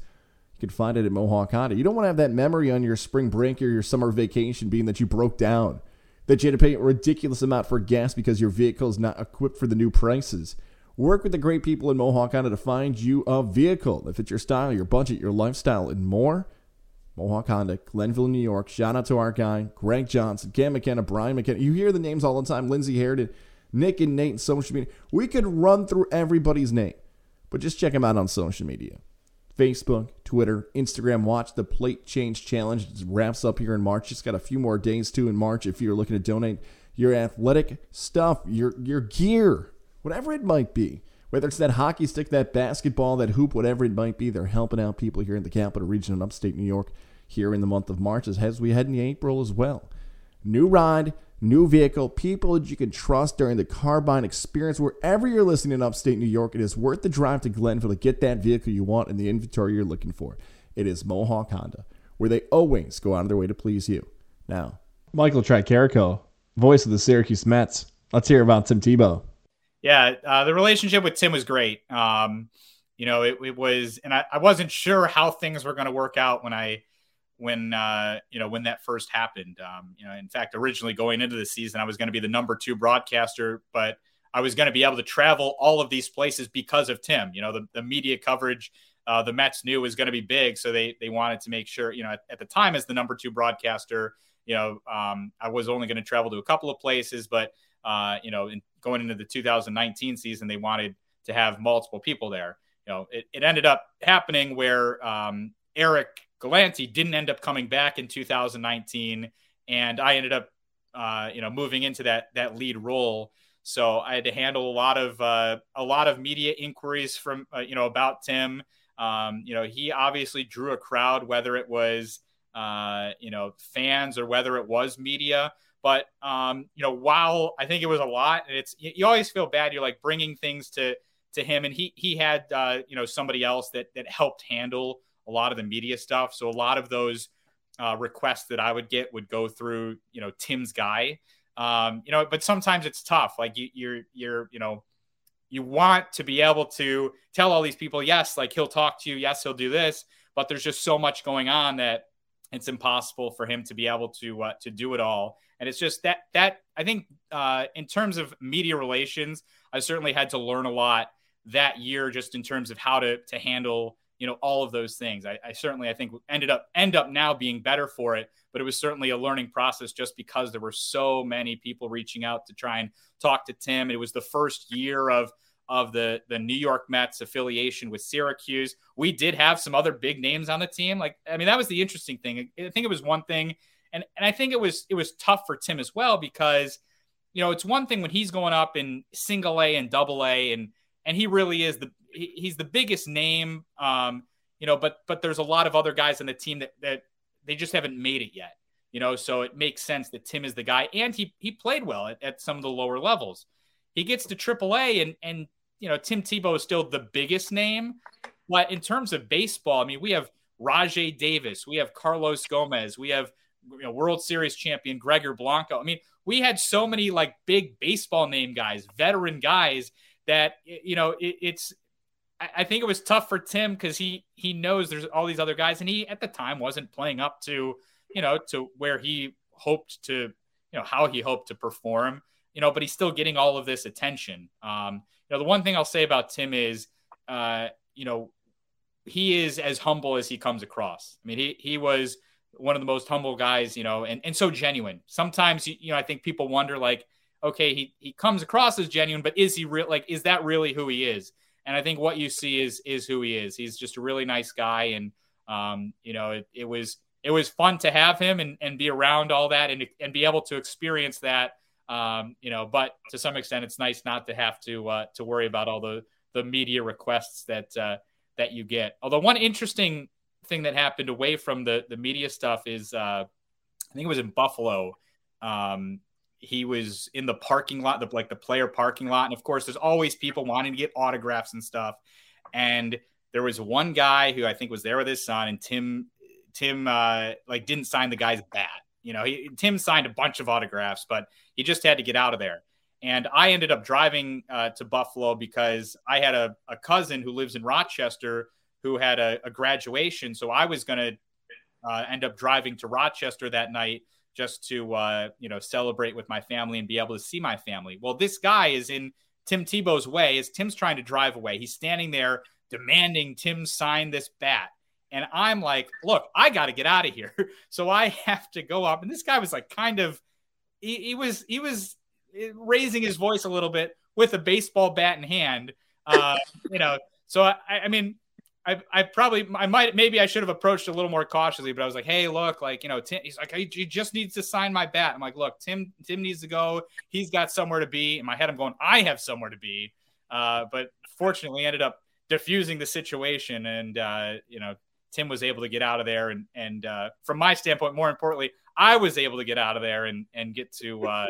You can find it at Mohawk Honda. You don't want to have that memory on your spring break or your summer vacation being that you broke down, that you had to pay a ridiculous amount for gas because your vehicle is not equipped for the new prices. Work with the great people in Mohawk Honda to find you a vehicle that fits your style, your budget, your lifestyle, and more. Mohawk Honda, Glenville, New York. Shout out to our guy, Greg Johnson, Cam McKenna, Brian McKenna. You hear the names all the time. Lindsay Harridan. Nick and Nate, social media. We could run through everybody's name, but just check them out on social media Facebook, Twitter, Instagram. Watch the Plate Change Challenge. It wraps up here in March. Just got a few more days too in March if you're looking to donate your athletic stuff, your, your gear, whatever it might be. Whether it's that hockey stick, that basketball, that hoop, whatever it might be, they're helping out people here in the capital region in upstate New York here in the month of March as we head into April as well. New ride, new vehicle, people that you can trust during the carbine experience. Wherever you're listening in upstate New York, it is worth the drive to Glenville to get that vehicle you want and the inventory you're looking for. It is Mohawk Honda, where they always go out of their way to please you. Now, Michael Tricarico, voice of the Syracuse Mets. Let's hear about Tim Tebow. Yeah, uh, the relationship with Tim was great. Um, you know, it, it was, and I, I wasn't sure how things were going to work out when I when uh, you know when that first happened. Um, you know, in fact, originally going into the season, I was going to be the number two broadcaster, but I was going to be able to travel all of these places because of Tim. You know, the, the media coverage uh, the Mets knew was going to be big, so they they wanted to make sure. You know, at, at the time as the number two broadcaster, you know, um, I was only going to travel to a couple of places, but uh, you know, in, going into the 2019 season, they wanted to have multiple people there. You know, it, it ended up happening where um, Erik Galante didn't end up coming back in 2019, and I ended up, uh, you know, moving into that that lead role. So I had to handle a lot of uh, a lot of media inquiries from uh, you know about Tim. Um, you know, he obviously drew a crowd, whether it was uh, you know fans or whether it was media. But um, you know, while I think it was a lot, and it's you always feel bad. You're like bringing things to to him, and he he had uh, you know somebody else that that helped handle a lot of the media stuff. So a lot of those uh, requests that I would get would go through, you know, Tim's guy. Um, you know, but sometimes it's tough. Like you, you're, you're, you know, you want to be able to tell all these people, yes, like he'll talk to you, yes, he'll do this, but there's just so much going on that it's impossible for him to be able to uh, to do it all. And it's just that that I think uh, in terms of media relations, I certainly had to learn a lot that year, just in terms of how to to handle you know all of those things. I, I, certainly i think ended up end up now being better for it but it was certainly a learning process just because there were so many people reaching out to try and talk to tim. It was the first year of of the the new york mets affiliation with syracuse. We did have some other big names on the team. Like i mean that was the interesting thing. I think it was one thing and and i think it was it was tough for tim as well because you know it's one thing when he's going up in single a and double a and and he really is the he, he's the biggest name. Um, you know, but but there's a lot of other guys on the team that that they just haven't made it yet. You know, so it makes sense that Tim is the guy, and he he played well at, at some of the lower levels. He gets to AAA, and and you know Tim Tebow is still the biggest name, but in terms of baseball, I mean, we have Rajai Davis, we have Carlos Gomez, we have you know, World Series champion Gregor Blanco. I mean, we had so many like big baseball name guys, veteran guys that you know it, it's I think it was tough for Tim because he he knows there's all these other guys, and he at the time wasn't playing up to you know to where he hoped to you know how he hoped to perform. You know, but he's still getting all of this attention. Um, you know, the one thing I'll say about Tim is, uh, you know, he is as humble as he comes across. I mean, he he was one of the most humble guys, you know, and, and so genuine. Sometimes, you know, I think people wonder like, okay, he, he comes across as genuine, but is he real? Like, is that really who he is? And I think what you see is is who he is. He's just a really nice guy, and um, you know, it, it was it was fun to have him and, and be around all that and and be able to experience that. Um, you know, but to some extent, it's nice not to have to uh, to worry about all the the media requests that uh, that you get. Although one interesting thing that happened away from the the media stuff is uh, I think it was in Buffalo. Um, he was in the parking lot, the like the player parking lot, and of course, there's always people wanting to get autographs and stuff. And there was one guy who I think was there with his son, and Tim Tim uh, like didn't sign the guy's bat. You know, he, Tim signed a bunch of autographs, but he just had to get out of there. And I ended up driving uh, to Buffalo because I had a, a, cousin who lives in Rochester who had a, a graduation. So I was going to uh, end up driving to Rochester that night just to uh, you know celebrate with my family and be able to see my family. Well, this guy is in Tim Tebow's way as Tim's trying to drive away. He's standing there demanding Tim sign this bat. And I'm like, look, I got to get out of here. So I have to go up. And this guy was like, kind of, he, he was, he was raising his voice a little bit with a baseball bat in hand. Uh, you know, so I, I mean, I, I probably I might maybe I should have approached a little more cautiously, but I was like, hey, look, like you know, Tim, he's like, he, he just needs to sign my bat. I'm like, look, Tim Tim needs to go. He's got somewhere to be. In my head, I'm going, I have somewhere to be. Uh, but fortunately, ended up diffusing the situation, and uh, you know, Tim was able to get out of there, and and uh, from my standpoint, more importantly, I was able to get out of there and and get to uh,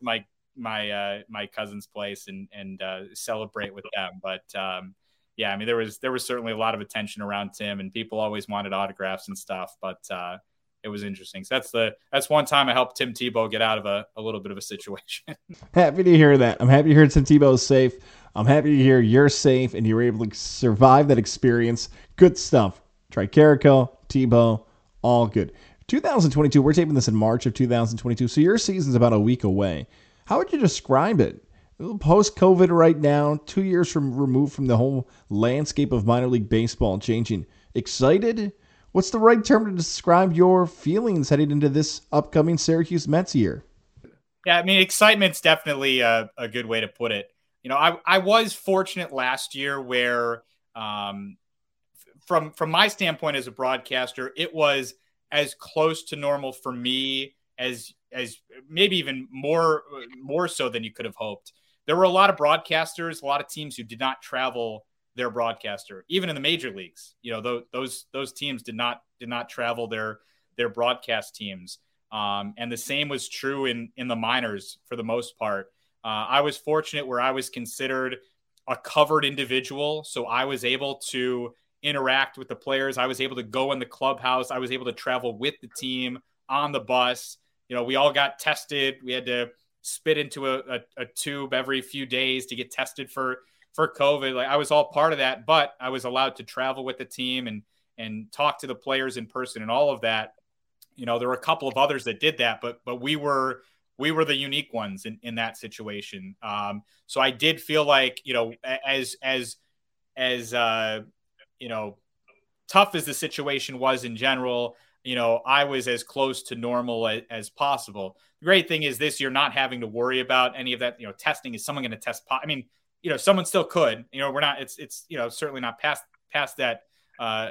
my my uh, my cousin's place and and uh, celebrate with them. But um, yeah, I mean there was there was certainly a lot of attention around Tim, and people always wanted autographs and stuff. But uh, it was interesting. So that's the that's one time I helped Tim Tebow get out of a, a little bit of a situation. happy to hear that. I'm happy to hear Tim Tebow is safe. I'm happy to hear you're safe and you were able to survive that experience. Good stuff. Tricarico, Tebow, all good. 2022, we're taping this in March of 2022, so your season's about a week away. How would you describe it? Post COVID right now, two years from removed from the whole landscape of minor league baseball changing. Excited? What's the right term to describe your feelings heading into this upcoming Syracuse Mets year? Yeah, I mean, excitement's definitely a, a good way to put it. You know, I, I was fortunate last year where, um, from from my standpoint as a broadcaster, it was as close to normal for me as as maybe even more more so than you could have hoped. There were a lot of broadcasters, a lot of teams who did not travel their broadcaster, even in the major leagues. You know, those those teams did not did not travel their their broadcast teams. Um, and the same was true in in the minors for the most part. Uh, I was fortunate where I was considered a covered individual, so I was able to interact with the players. I was able to go in the clubhouse. I was able to travel with the team on the bus. You know, we all got tested. We had to spit into a, a, a tube every few days to get tested for for COVID. Like I was all part of that, but I was allowed to travel with the team and and talk to the players in person and all of that. You know, there were a couple of others that did that, but but we were we were the unique ones in, in that situation. Um, so I did feel like, you know, as as as uh, you know, tough as the situation was in general, you know, I was as close to normal as, as possible. The great thing is this: you're not having to worry about any of that. You know, testing is someone going to test? Po- I mean, you know, someone still could. You know, we're not. It's it's you know certainly not past past that uh,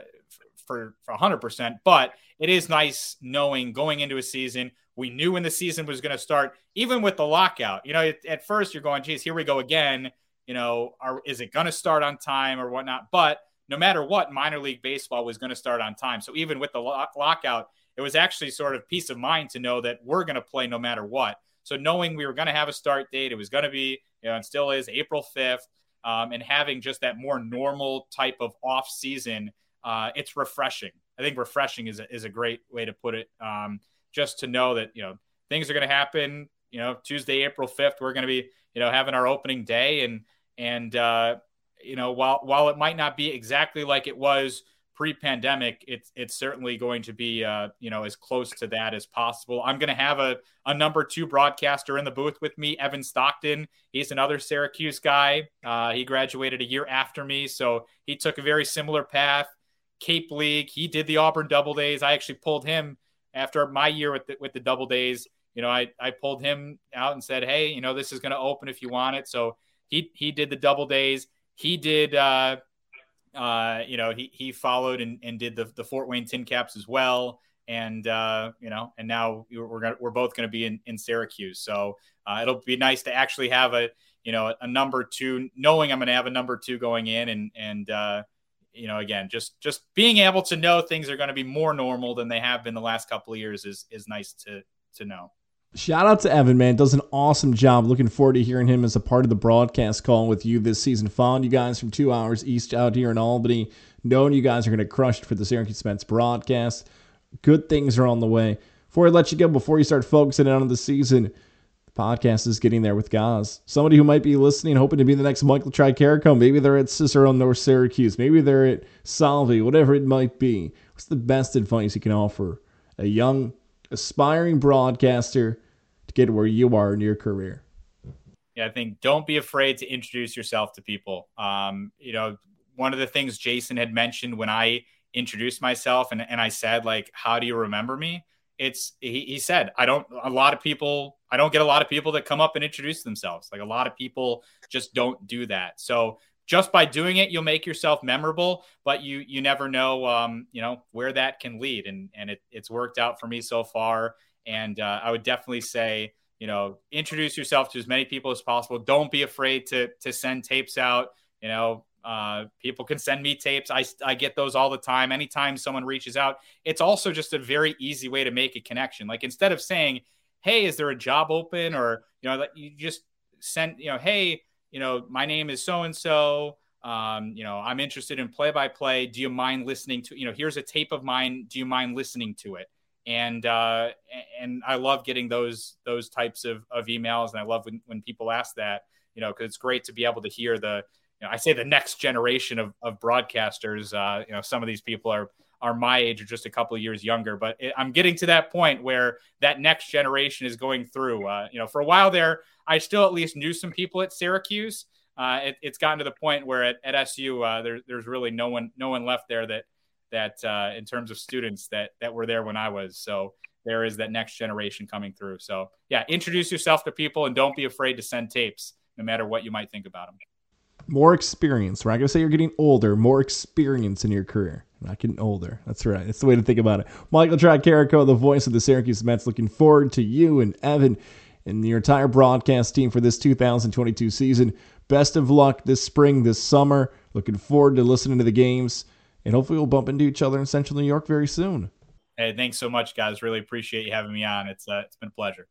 for for 100. percent But it is nice knowing going into a season. We knew when the season was going to start, even with the lockout. You know, at, at first you're going, "Geez, here we go again." You know, are, is it going to start on time or whatnot? But no matter what, minor league baseball was going to start on time. So even with the lock- lockout, it was actually sort of peace of mind to know that we're going to play no matter what. So knowing we were going to have a start date, it was going to be, you know, and still is April 5th, um, and having just that more normal type of off season, uh, it's refreshing. I think refreshing is a, is a great way to put it. Um, just to know that, you know, things are going to happen, you know, Tuesday, April 5th, we're going to be, you know, having our opening day and, and, uh, you know, while while it might not be exactly like it was pre-pandemic, it's it's certainly going to be uh, you know as close to that as possible. I'm going to have a a number two broadcaster in the booth with me, Evan Stockton. He's another Syracuse guy. Uh, he graduated a year after me, so he took a very similar path. Cape League. He did the Auburn Double Days. I actually pulled him after my year with the, with the Double Days. You know, I I pulled him out and said, hey, you know, this is going to open if you want it. So he he did the Double Days he did uh, uh, you know he he followed and, and did the, the Fort Wayne Tin Caps as well and uh, you know and now we're gonna, we're both going to be in, in Syracuse so uh, it'll be nice to actually have a you know a number two knowing I'm going to have a number two going in and and uh, you know, again, just just being able to know things are going to be more normal than they have been the last couple of years is is nice to to know. Shout out to Evan, man. Does an awesome job. Looking forward to hearing him as a part of the broadcast call with you this season. Following you guys from two hours east out here in Albany. Knowing you guys are going to crush it for the Syracuse Mets broadcast. Good things are on the way. Before I let you go, before you start focusing in on the season, the podcast is getting there with Goz. Somebody who might be listening, hoping to be the next Michael Tricarico. Maybe they're at Cicero North Syracuse. Maybe they're at Solvay, whatever it might be. What's the best advice you can offer a young, aspiring broadcaster to get where you are in your career? Yeah, I think don't be afraid to introduce yourself to people. Um, you know, one of the things Jason had mentioned when I introduced myself and, and I said, like, how do you remember me? It's he, he said, I don't a lot of people, I don't get a lot of people that come up and introduce themselves. Like a lot of people just don't do that. So just by doing it, you'll make yourself memorable, but you you never know um, you know, where that can lead. And and it, it's worked out for me so far. And uh, I would definitely say, you know, introduce yourself to as many people as possible. Don't be afraid to to send tapes out. You know, uh, people can send me tapes. I, I get those all the time. Anytime someone reaches out, it's also just a very easy way to make a connection. Like instead of saying, "Hey, is there a job open?" or you know, you just send, you know, "Hey, you know, my name is so and so. Um, you know, I'm interested in play by play. Do you mind listening to? You know, here's a tape of mine. Do you mind listening to it?" And uh, and I love getting those those types of, of emails, and I love when when people ask that. You know, because it's great to be able to hear the you know, I say the next generation of, of broadcasters. Uh, you know, some of these people are are my age or just a couple of years younger, but it, I'm getting to that point where that next generation is going through. Uh, you know, for a while there, I still at least knew some people at Syracuse. Uh, it, it's gotten to the point where at, at SU, uh, there, there's really no one no one left there that that uh, in terms of students that that were there when I was. So there is that next generation coming through. So yeah, introduce yourself to people and don't be afraid to send tapes, no matter what you might think about them more experience. We're not going to say you're getting older, more experience in your career. Not getting older. That's right. That's the way to think about it. Michael Tricarico, the voice of the Syracuse Mets, looking forward to you and Evan and your entire broadcast team for this 2022 season. Best of luck this spring, this summer. Looking forward to listening to the games, and hopefully we'll bump into each other in Central New York very soon. Hey, thanks so much, guys. Really appreciate you having me on. It's uh, it's been a pleasure.